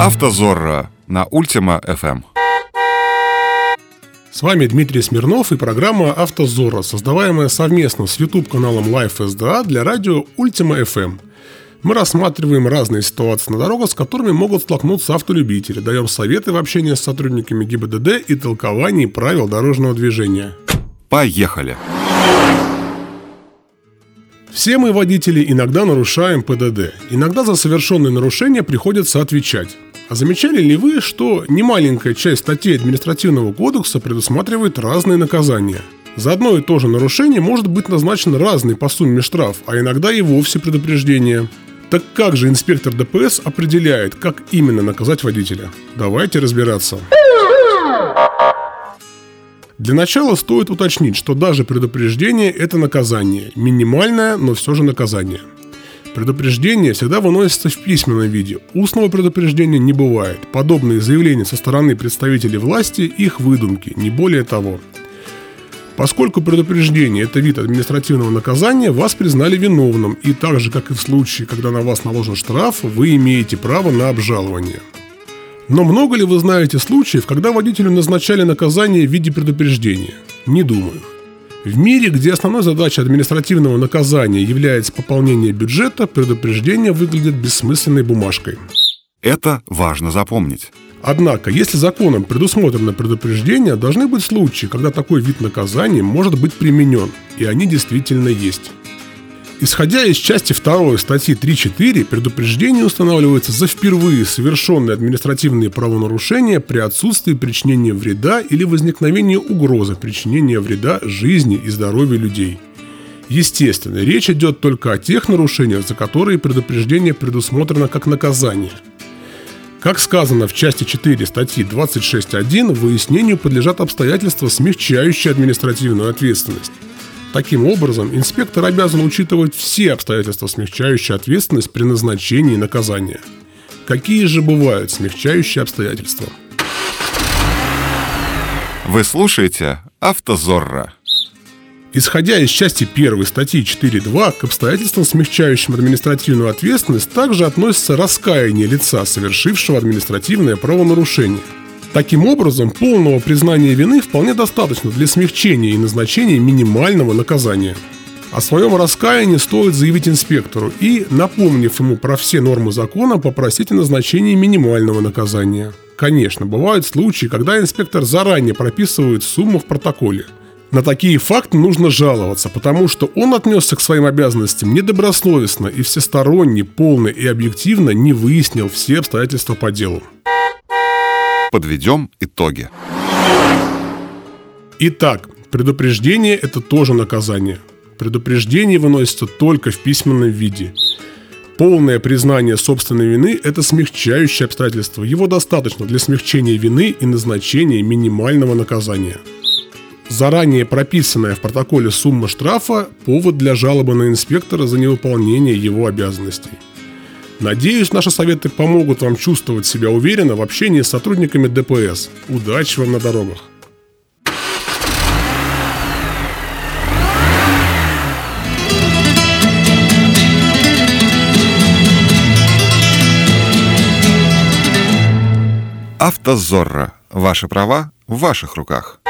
Автозорро на Ультима FM. С вами Дмитрий Смирнов и программа «Автозора», создаваемая совместно с YouTube-каналом Life SDA для радио Ultima FM. Мы рассматриваем разные ситуации на дорогах, с которыми могут столкнуться автолюбители, даем советы в общении с сотрудниками ГИБДД и толковании правил дорожного движения. Поехали! Все мы, водители, иногда нарушаем ПДД. Иногда за совершенные нарушения приходится отвечать. А замечали ли вы, что немаленькая часть статей административного кодекса предусматривает разные наказания? За одно и то же нарушение может быть назначен разный по сумме штраф, а иногда и вовсе предупреждение. Так как же инспектор ДПС определяет, как именно наказать водителя? Давайте разбираться. Для начала стоит уточнить, что даже предупреждение – это наказание. Минимальное, но все же наказание. Предупреждение всегда выносится в письменном виде. Устного предупреждения не бывает. Подобные заявления со стороны представителей власти – их выдумки, не более того. Поскольку предупреждение – это вид административного наказания, вас признали виновным, и так же, как и в случае, когда на вас наложен штраф, вы имеете право на обжалование. Но много ли вы знаете случаев, когда водителю назначали наказание в виде предупреждения? Не думаю. В мире, где основной задачей административного наказания является пополнение бюджета, предупреждение выглядит бессмысленной бумажкой. Это важно запомнить. Однако, если законом предусмотрено предупреждение, должны быть случаи, когда такой вид наказания может быть применен, и они действительно есть. Исходя из части 2 статьи 3.4, предупреждение устанавливается за впервые совершенные административные правонарушения при отсутствии причинения вреда или возникновении угрозы причинения вреда жизни и здоровью людей. Естественно, речь идет только о тех нарушениях, за которые предупреждение предусмотрено как наказание. Как сказано в части 4 статьи 26.1, выяснению подлежат обстоятельства, смягчающие административную ответственность. Таким образом, инспектор обязан учитывать все обстоятельства, смягчающие ответственность при назначении наказания. Какие же бывают смягчающие обстоятельства? Вы слушаете «Автозорро». Исходя из части 1 статьи 4.2, к обстоятельствам, смягчающим административную ответственность, также относится раскаяние лица, совершившего административное правонарушение – Таким образом, полного признания вины вполне достаточно для смягчения и назначения минимального наказания. О своем раскаянии стоит заявить инспектору и, напомнив ему про все нормы закона, попросить о назначении минимального наказания. Конечно, бывают случаи, когда инспектор заранее прописывает сумму в протоколе. На такие факты нужно жаловаться, потому что он отнесся к своим обязанностям недобросовестно и всесторонне, полно и объективно не выяснил все обстоятельства по делу. Подведем итоги. Итак, предупреждение – это тоже наказание. Предупреждение выносится только в письменном виде. Полное признание собственной вины – это смягчающее обстоятельство. Его достаточно для смягчения вины и назначения минимального наказания. Заранее прописанная в протоколе сумма штрафа – повод для жалобы на инспектора за невыполнение его обязанностей. Надеюсь, наши советы помогут вам чувствовать себя уверенно в общении с сотрудниками ДПС. Удачи вам на дорогах! Автозорро. Ваши права в ваших руках.